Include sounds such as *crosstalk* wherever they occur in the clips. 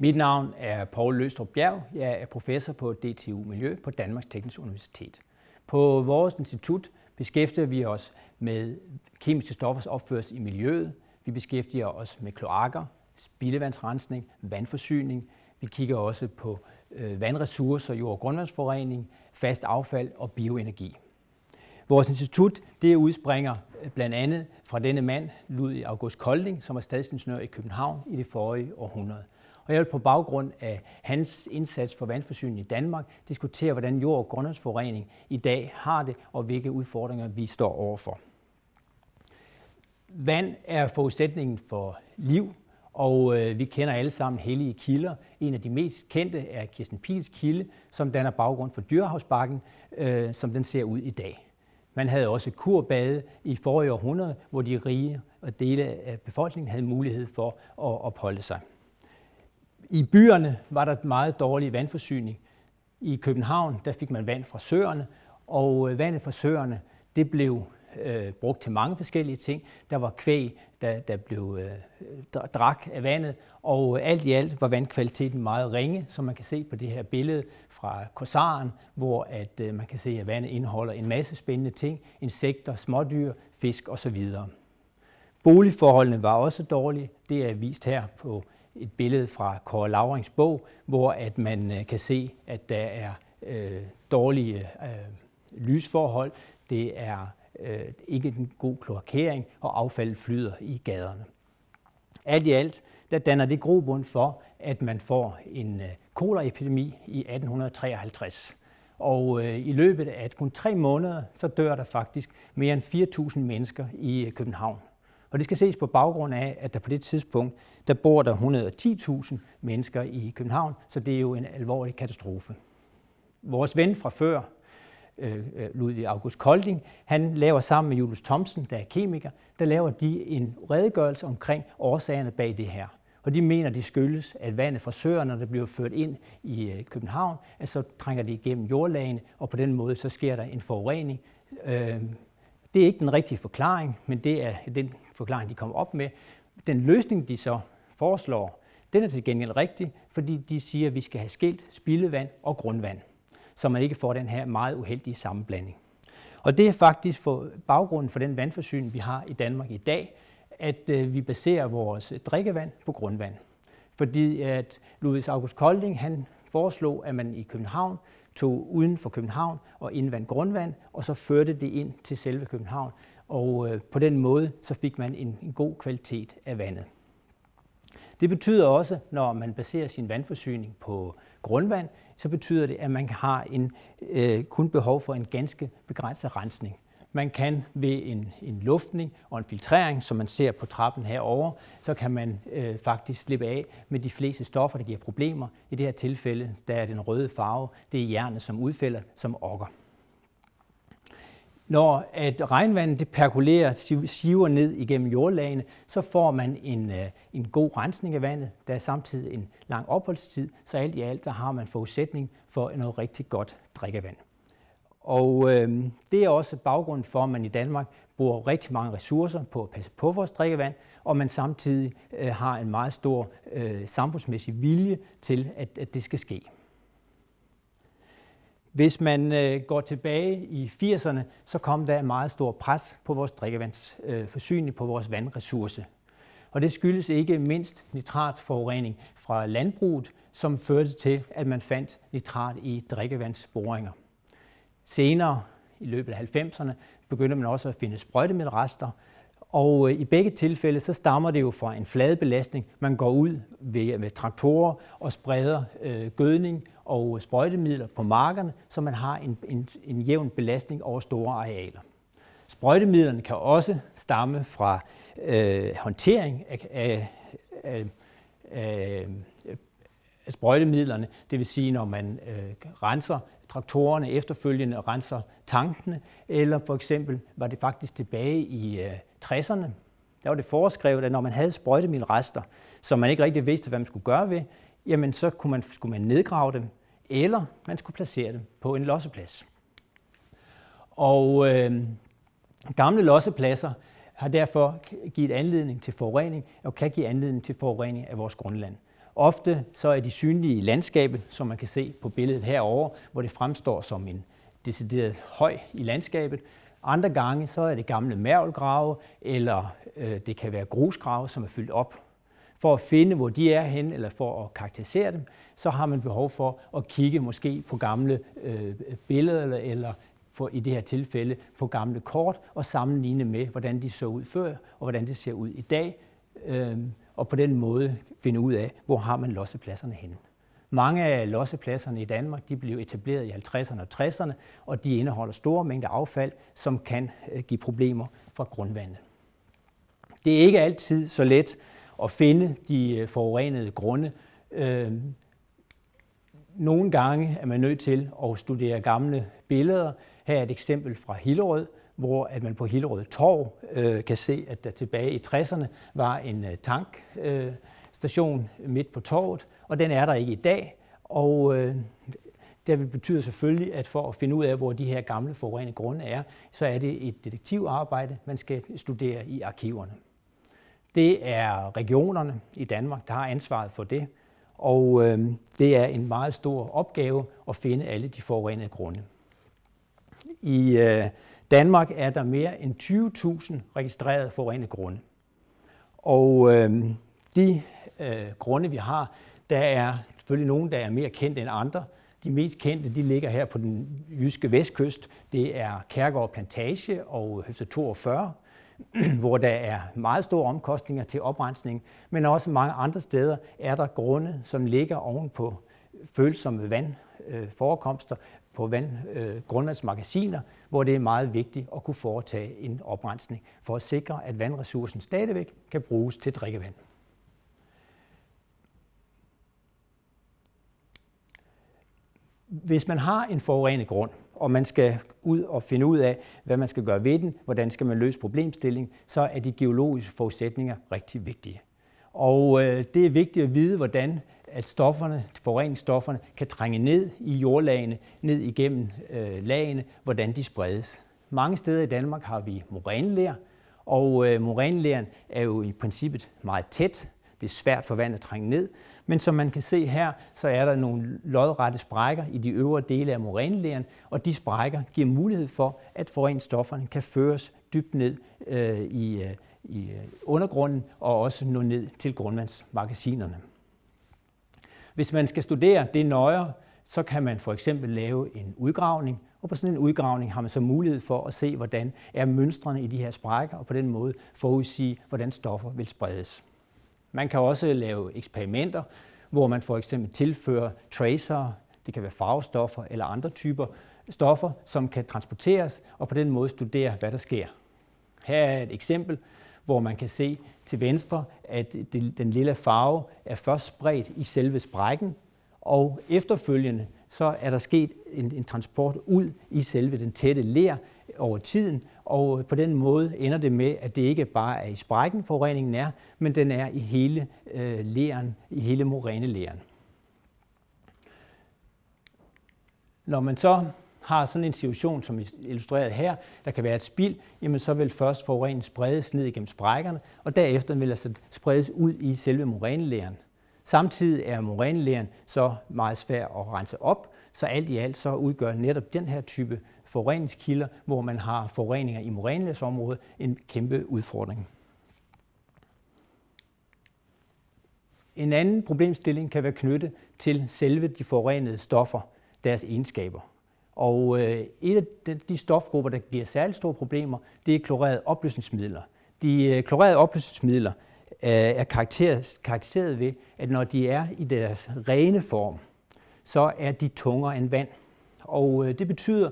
Mit navn er Poul Løstrup Bjerg. Jeg er professor på DTU Miljø på Danmarks Tekniske Universitet. På vores institut beskæftiger vi os med kemiske stoffers opførsel i miljøet. Vi beskæftiger os med kloakker, spildevandsrensning, vandforsyning. Vi kigger også på øh, vandressourcer, jord- og grundvandsforurening, fast affald og bioenergi. Vores institut det udspringer øh, blandt andet fra denne mand, Ludvig August Kolding, som var stadsingeniør i København i det forrige århundrede. Og jeg vil på baggrund af hans indsats for vandforsyning i Danmark diskutere, hvordan jord- og grundvandsforurening i dag har det, og hvilke udfordringer vi står overfor. Vand er forudsætningen for liv, og øh, vi kender alle sammen hellige kilder. En af de mest kendte er Kirsten Pils kilde, som danner baggrund for Dyrehavsbakken, øh, som den ser ud i dag. Man havde også kurbade i forrige århundrede, hvor de rige og dele af befolkningen havde mulighed for at opholde sig. I byerne var der meget dårlig vandforsyning. I København der fik man vand fra søerne, og øh, vandet fra søerne det blev øh, brugt til mange forskellige ting. Der var kvæg, der, der blev øh, drak af vandet, og øh, alt i alt var vandkvaliteten meget ringe, som man kan se på det her billede fra Korsaren, hvor at, øh, man kan se, at vandet indeholder en masse spændende ting, insekter, smådyr, fisk osv. Boligforholdene var også dårlige. Det er vist her på et billede fra Kåre Laurings bog, hvor at man øh, kan se, at der er øh, dårlige øh, lysforhold, det er øh, ikke en god kloakering, og affaldet flyder i gaderne. Alt i alt, der danner det grobund for, at man får en øh, koleraepidemi i 1853. Og øh, i løbet af kun tre måneder, så dør der faktisk mere end 4.000 mennesker i øh, København. Og det skal ses på baggrund af, at der på det tidspunkt, der bor der 110.000 mennesker i København, så det er jo en alvorlig katastrofe. Vores ven fra før, øh, øh, Ludvig August Kolding, han laver sammen med Julius Thomsen, der er kemiker, der laver de en redegørelse omkring årsagerne bag det her. Og de mener, det skyldes, at vandet fra søerne, der bliver ført ind i øh, København, at så trænger det igennem jordlagene, og på den måde så sker der en forurening. Øh, det er ikke den rigtige forklaring, men det er den forklaring, de kommer op med. Den løsning, de så foreslår, den er til gengæld rigtig, fordi de siger, at vi skal have skilt spildevand og grundvand, så man ikke får den her meget uheldige sammenblanding. Og det er faktisk for baggrunden for den vandforsyning, vi har i Danmark i dag, at øh, vi baserer vores drikkevand på grundvand. Fordi at Louis August Kolding han foreslog, at man i København tog uden for København og indvand grundvand, og så førte det ind til selve København. Og øh, på den måde så fik man en, en god kvalitet af vandet. Det betyder også, når man baserer sin vandforsyning på grundvand, så betyder det, at man har en, øh, kun behov for en ganske begrænset rensning. Man kan ved en, en luftning og en filtrering, som man ser på trappen herover, så kan man øh, faktisk slippe af med de fleste stoffer, der giver problemer. I det her tilfælde, der er den røde farve, det er jernet, som udfælder som okker. Når at regnvandet det perkulerer, siver ned igennem jordlagene, så får man en, øh, en god rensning af vandet. Der er samtidig en lang opholdstid, så alt i alt der har man forudsætning for noget rigtig godt drikkevand. Og øh, det er også baggrund for, at man i Danmark bruger rigtig mange ressourcer på at passe på vores drikkevand, og man samtidig øh, har en meget stor øh, samfundsmæssig vilje til, at, at det skal ske. Hvis man øh, går tilbage i 80'erne, så kom der et meget stort pres på vores drikkevandsforsyning, øh, på vores vandressource. Og det skyldes ikke mindst nitratforurening fra landbruget, som førte til, at man fandt nitrat i drikkevandsboringer. Senere, i løbet af 90'erne, begyndte man også at finde sprøjtemiddelrester, og øh, i begge tilfælde, så stammer det jo fra en fladebelastning. Man går ud ved, med traktorer og spreder øh, gødning og øh, sprøjtemidler på markerne, så man har en, en, en jævn belastning over store arealer. Sprøjtemidlerne kan også stamme fra øh, håndtering af, af, af, af, af sprøjtemidlerne, det vil sige, når man øh, renser traktorerne efterfølgende og renser tankene, eller for eksempel var det faktisk tilbage i øh, 60'erne, der var det foreskrevet, at når man havde sprøjtemiddelrester, som man ikke rigtig vidste, hvad man skulle gøre ved, jamen så kunne man, skulle man nedgrave dem, eller man skulle placere dem på en losseplads. Og øh, gamle lossepladser har derfor givet anledning til forurening, og kan give anledning til forurening af vores grundland. Ofte så er de synlige i landskabet, som man kan se på billedet herover, hvor det fremstår som en decideret høj i landskabet. Andre gange så er det gamle mærvelgrave, eller øh, det kan være grusgrave, som er fyldt op. For at finde, hvor de er hen, eller for at karakterisere dem, så har man behov for at kigge måske på gamle øh, billeder, eller, eller på, i det her tilfælde på gamle kort, og sammenligne med, hvordan de så ud før, og hvordan det ser ud i dag, øh, og på den måde finde ud af, hvor har man lossepladserne henne. Mange af lossepladserne i Danmark de blev etableret i 50'erne og 60'erne, og de indeholder store mængder affald, som kan øh, give problemer for grundvandet. Det er ikke altid så let at finde de øh, forurenede grunde. Øhm, nogle gange er man nødt til at studere gamle billeder. Her er et eksempel fra Hillerød, hvor at man på Hillerød Torv øh, kan se, at der tilbage i 60'erne var en øh, tankstation øh, midt på torvet, og den er der ikke i dag. Og øh, det betyder selvfølgelig, at for at finde ud af, hvor de her gamle forurenede grunde er, så er det et detektivarbejde, man skal studere i arkiverne. Det er regionerne i Danmark, der har ansvaret for det, og øh, det er en meget stor opgave at finde alle de forurenede grunde. I øh, Danmark er der mere end 20.000 registrerede forurenede grunde. Og øh, de øh, grunde, vi har, der er selvfølgelig nogle, der er mere kendte end andre. De mest kendte de ligger her på den jyske vestkyst. Det er Kærgård Plantage og Høfse 42, *clears throat* hvor der er meget store omkostninger til oprensning, men også mange andre steder er der grunde, som ligger oven på følsomme Øh, forekomster på vandgrundvandsmagasiner, øh, hvor det er meget vigtigt at kunne foretage en oprensning for at sikre, at vandressourcen stadigvæk kan bruges til drikkevand. Hvis man har en forurenet grund, og man skal ud og finde ud af, hvad man skal gøre ved den, hvordan skal man løse problemstillingen, så er de geologiske forudsætninger rigtig vigtige. Og øh, det er vigtigt at vide, hvordan at stofferne, forureningsstofferne kan trænge ned i jordlagene, ned igennem øh, lagene, hvordan de spredes. Mange steder i Danmark har vi morænelær, og øh, morænelæren er jo i princippet meget tæt. Det er svært for vand at trænge ned, men som man kan se her, så er der nogle lodrette sprækker i de øvre dele af morænelæren, og de sprækker giver mulighed for, at forureningsstofferne kan føres dybt ned øh, i, øh, i øh, undergrunden og også nå ned til grundvandsmagasinerne. Hvis man skal studere det nøjere, så kan man for eksempel lave en udgravning, og på sådan en udgravning har man så mulighed for at se, hvordan er mønstrene i de her sprækker, og på den måde forudsige, hvordan stoffer vil spredes. Man kan også lave eksperimenter, hvor man for eksempel tilfører tracer, det kan være farvestoffer eller andre typer stoffer, som kan transporteres, og på den måde studere, hvad der sker. Her er et eksempel, hvor man kan se til venstre, at den lille farve er først spredt i selve sprækken, og efterfølgende så er der sket en, en transport ud i selve den tætte ler over tiden, og på den måde ender det med, at det ikke bare er i sprækken, forureningen er, men den er i hele øh, leren, i hele morænelæren. Når man så har sådan en situation, som illustreret her, der kan være et spild, jamen så vil først forureningen spredes ned igennem sprækkerne, og derefter vil altså spredes ud i selve morænelæren. Samtidig er morænelæren så meget svær at rense op, så alt i alt så udgør netop den her type forureningskilder, hvor man har forureninger i morænelæsområdet, en kæmpe udfordring. En anden problemstilling kan være knyttet til selve de forurenede stoffer, deres egenskaber. Og øh, et af de stofgrupper, der giver særligt store problemer, det er klorerede opløsningsmidler. De øh, klorerede opløsningsmidler øh, er karakteriseret ved, at når de er i deres rene form, så er de tungere end vand. Og øh, det betyder,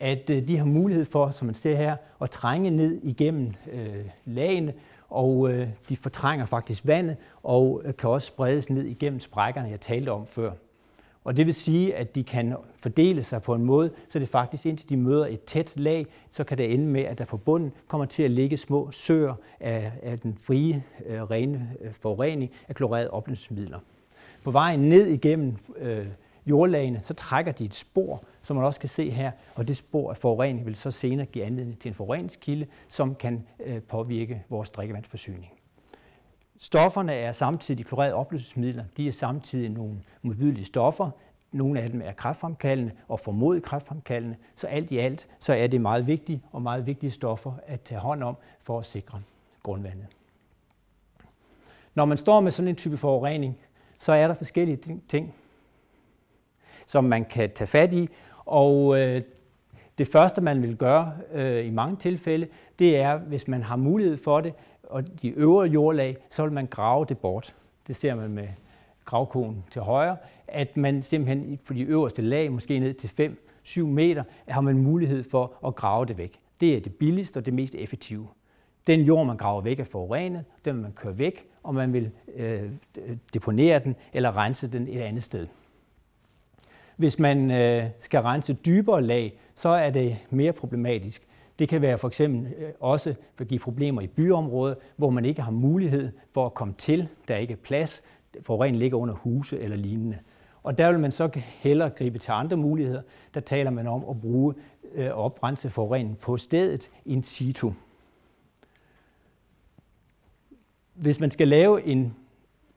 at øh, de har mulighed for, som man ser her, at trænge ned igennem øh, lagene, og de fortrænger faktisk vandet, og kan også spredes ned igennem sprækkerne, jeg talte om før. Og det vil sige, at de kan fordele sig på en måde, så det faktisk indtil de møder et tæt lag, så kan det ende med, at der på bunden kommer til at ligge små søer af, af den frie, øh, rene øh, forurening af klorerede opløsningsmidler. På vejen ned igennem øh, jordlagene, så trækker de et spor, som man også kan se her, og det spor af forurening vil så senere give anledning til en forureningskilde, som kan øh, påvirke vores drikkevandsforsyning. Stofferne er samtidig klorerede opløsningsmidler. De er samtidig nogle modbydelige stoffer. Nogle af dem er kræftfremkaldende og formodet kræftfremkaldende. Så alt i alt så er det meget vigtige og meget vigtige stoffer at tage hånd om for at sikre grundvandet. Når man står med sådan en type forurening, så er der forskellige ting, som man kan tage fat i. Og øh, det første, man vil gøre øh, i mange tilfælde, det er, hvis man har mulighed for det, og de øvre jordlag, så vil man grave det bort. Det ser man med gravkonen til højre, at man simpelthen på de øverste lag, måske ned til 5-7 meter, har man mulighed for at grave det væk. Det er det billigste og det mest effektive. Den jord, man graver væk, er forurenet, den vil man køre væk, og man vil øh, deponere den eller rense den et andet sted. Hvis man øh, skal rense dybere lag, så er det mere problematisk. Det kan være for eksempel øh, også at give problemer i byområder, hvor man ikke har mulighed for at komme til, der er ikke er plads, forureningen ligger under huse eller lignende. Og der vil man så hellere gribe til andre muligheder. Der taler man om at bruge øh, og oprense forureningen på stedet in situ. Hvis man skal lave en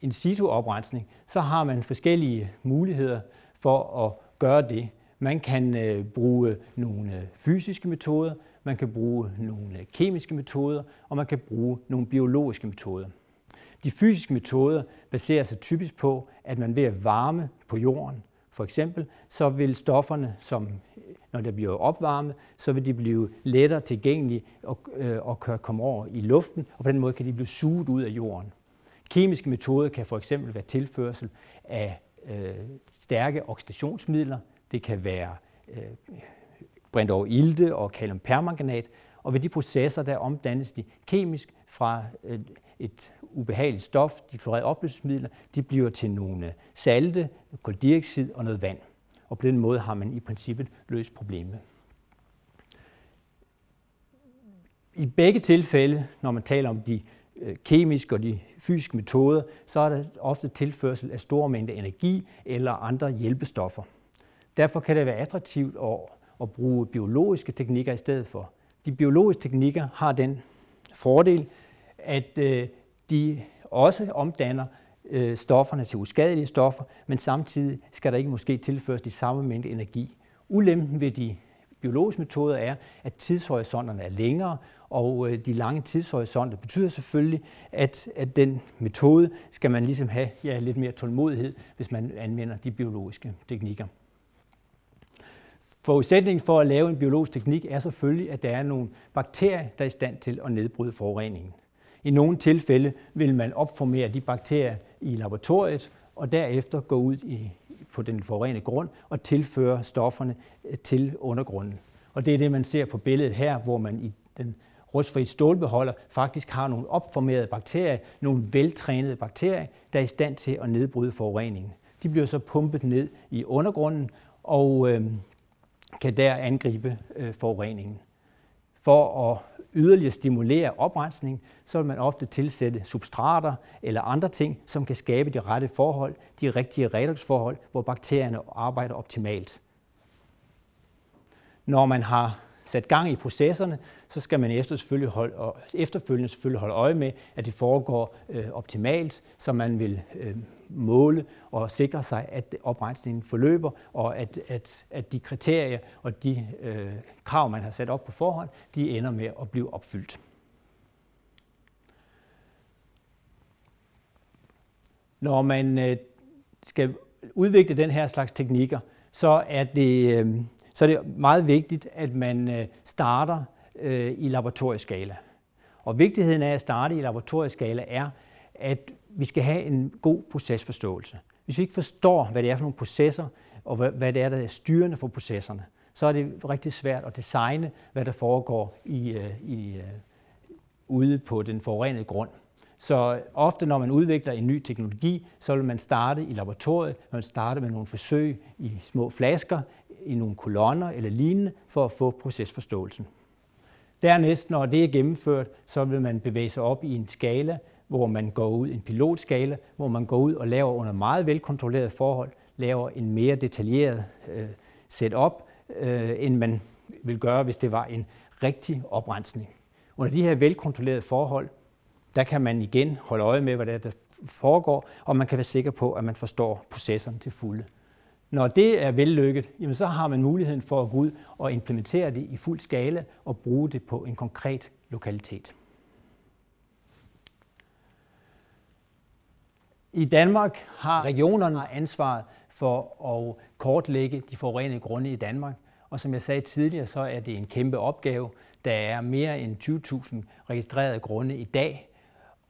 in situ oprensning, så har man forskellige muligheder for at gøre det. Man kan øh, bruge nogle øh, fysiske metoder, man kan bruge nogle øh, kemiske metoder, og man kan bruge nogle biologiske metoder. De fysiske metoder baserer sig typisk på, at man ved at varme på jorden, for eksempel, så vil stofferne, som når der bliver opvarmet, så vil de blive lettere tilgængelige og, øh, og komme over i luften, og på den måde kan de blive suget ud af jorden. Kemiske metoder kan for eksempel være tilførsel af øh, stærke oxidationsmidler. Det kan være øh, brint over ilte og kaliumpermanganat, og ved de processer, der omdannes de kemisk fra øh, et ubehageligt stof, de klorerede opløsningsmidler, de bliver til nogle salte, koldioxid og noget vand. Og på den måde har man i princippet løst problemet. I begge tilfælde, når man taler om de øh, kemiske og de fysiske metoder, så er der ofte tilførsel af store mængder energi eller andre hjælpestoffer. Derfor kan det være attraktivt at, at bruge biologiske teknikker i stedet for. De biologiske teknikker har den fordel, at øh, de også omdanner øh, stofferne til uskadelige stoffer, men samtidig skal der ikke måske tilføres de samme mængde energi. Ulempen ved de biologiske metoder er, at tidshorisonterne er længere, og øh, de lange tidshorisonter betyder selvfølgelig, at, at den metode skal man ligesom have ja, lidt mere tålmodighed, hvis man anvender de biologiske teknikker. Forudsætningen for at lave en biologisk teknik er selvfølgelig, at der er nogle bakterier, der er i stand til at nedbryde forureningen. I nogle tilfælde vil man opformere de bakterier i laboratoriet, og derefter gå ud i, på den forurenede grund og tilføre stofferne øh, til undergrunden. Og det er det, man ser på billedet her, hvor man i den rustfri stålbeholder faktisk har nogle opformerede bakterier, nogle veltrænede bakterier, der er i stand til at nedbryde forureningen. De bliver så pumpet ned i undergrunden og øh, kan der angribe øh, forureningen. For at yderligere stimulere oprensning, så vil man ofte tilsætte substrater eller andre ting, som kan skabe de rette forhold, de rigtige redoxforhold, hvor bakterierne arbejder optimalt. Når man har sat gang i processerne, så skal man efterfølgende holde, og efterfølgende selvfølgelig holde øje med, at det foregår øh, optimalt, så man vil øh, måle og sikre sig, at oprensningen forløber, og at, at, at de kriterier og de øh, krav, man har sat op på forhånd, de ender med at blive opfyldt. Når man øh, skal udvikle den her slags teknikker, så er det, øh, så er det meget vigtigt, at man øh, starter øh, i laboratorieskala. Og vigtigheden af at starte i laboratorieskala er, at vi skal have en god procesforståelse. Hvis vi ikke forstår, hvad det er for nogle processer, og hvad det er, der er styrende for processerne, så er det rigtig svært at designe, hvad der foregår i, øh, i, ude på den forurenede grund. Så ofte, når man udvikler en ny teknologi, så vil man starte i laboratoriet, man starte med nogle forsøg i små flasker, i nogle kolonner eller lignende, for at få procesforståelsen. Dernæst, når det er gennemført, så vil man bevæge sig op i en skala, hvor man går ud, en pilotskala, hvor man går ud og laver under meget velkontrollerede forhold, laver en mere detaljeret øh, setup, øh, end man vil gøre, hvis det var en rigtig oprensning. Under de her velkontrollerede forhold, der kan man igen holde øje med, hvad der, der foregår, og man kan være sikker på, at man forstår processerne til fulde. Når det er vellykket, jamen så har man muligheden for at gå ud og implementere det i fuld skala og bruge det på en konkret lokalitet. I Danmark har regionerne ansvaret for at kortlægge de forurenede grunde i Danmark. Og som jeg sagde tidligere, så er det en kæmpe opgave. Der er mere end 20.000 registrerede grunde i dag,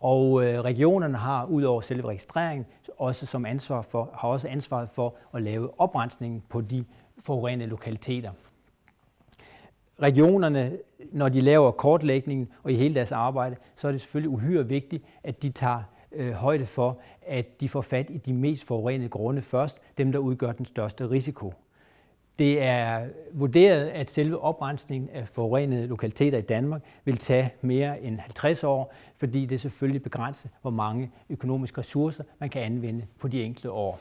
og øh, regionerne har ud over selve registreringen også som ansvar for, har også ansvaret for at lave oprensningen på de forurenede lokaliteter. Regionerne, når de laver kortlægningen og i hele deres arbejde, så er det selvfølgelig uhyre vigtigt, at de tager øh, højde for, at de får fat i de mest forurenede grunde først, dem der udgør den største risiko. Det er vurderet, at selve oprensningen af forurenede lokaliteter i Danmark vil tage mere end 50 år, fordi det selvfølgelig begrænser, hvor mange økonomiske ressourcer man kan anvende på de enkelte år.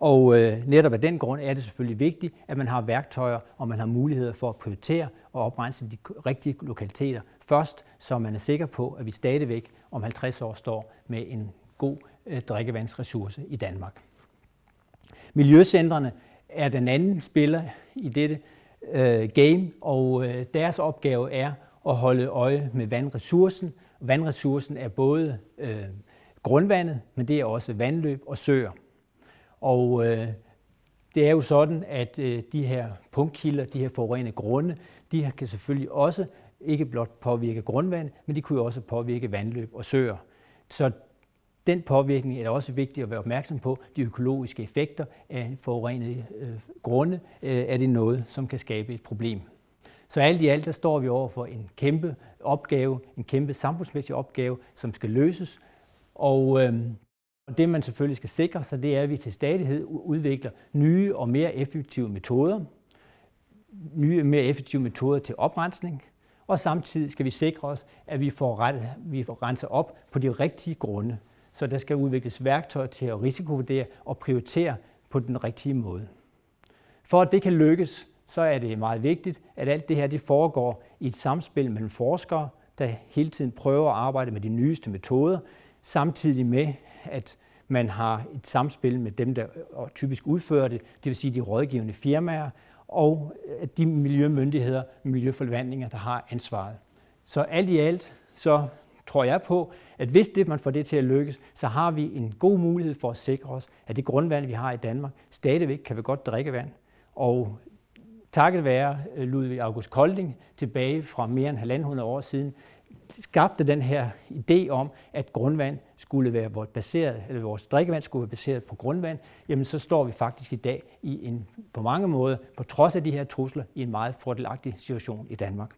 Og øh, netop af den grund er det selvfølgelig vigtigt, at man har værktøjer, og man har muligheder for at prioritere og oprense de rigtige lokaliteter først, så man er sikker på, at vi stadigvæk om 50 år står med en god øh, drikkevandsressource i Danmark. Miljøcentrene er den anden spiller i dette øh, game, og øh, deres opgave er at holde øje med vandressourcen. Vandressourcen er både øh, grundvandet, men det er også vandløb og søer. Og øh, det er jo sådan, at øh, de her punktkilder, de her forurenede grunde, de kan selvfølgelig også ikke blot påvirke grundvand, men de kunne jo også påvirke vandløb og søer. Så den påvirkning er det også vigtigt at være opmærksom på. De økologiske effekter af forurenede øh, grunde øh, er det noget, som kan skabe et problem. Så alt i alt der står vi over for en kæmpe opgave, en kæmpe samfundsmæssig opgave, som skal løses. Og øh, det man selvfølgelig skal sikre sig, det er, at vi til stadighed udvikler nye og mere effektive metoder. Nye og mere effektive metoder til oprensning. Og samtidig skal vi sikre os, at vi får, ret, vi får renset op på de rigtige grunde. Så der skal udvikles værktøjer til at risikovurdere og prioritere på den rigtige måde. For at det kan lykkes, så er det meget vigtigt, at alt det her det foregår i et samspil mellem forskere, der hele tiden prøver at arbejde med de nyeste metoder, samtidig med, at man har et samspil med dem, der typisk udfører det, det vil sige de rådgivende firmaer, og øh, de miljømyndigheder, miljøforvaltninger, der har ansvaret. Så alt i alt, så tror jeg på, at hvis det, man får det til at lykkes, så har vi en god mulighed for at sikre os, at det grundvand, vi har i Danmark, stadigvæk kan være godt drikkevand. Og takket være øh, Ludvig August Kolding tilbage fra mere end 1.500 år siden, skabte den her idé om, at grundvand skulle være vores, baseret, eller vores drikkevand skulle være baseret på grundvand, jamen så står vi faktisk i dag i en, på mange måder, på trods af de her trusler, i en meget fordelagtig situation i Danmark.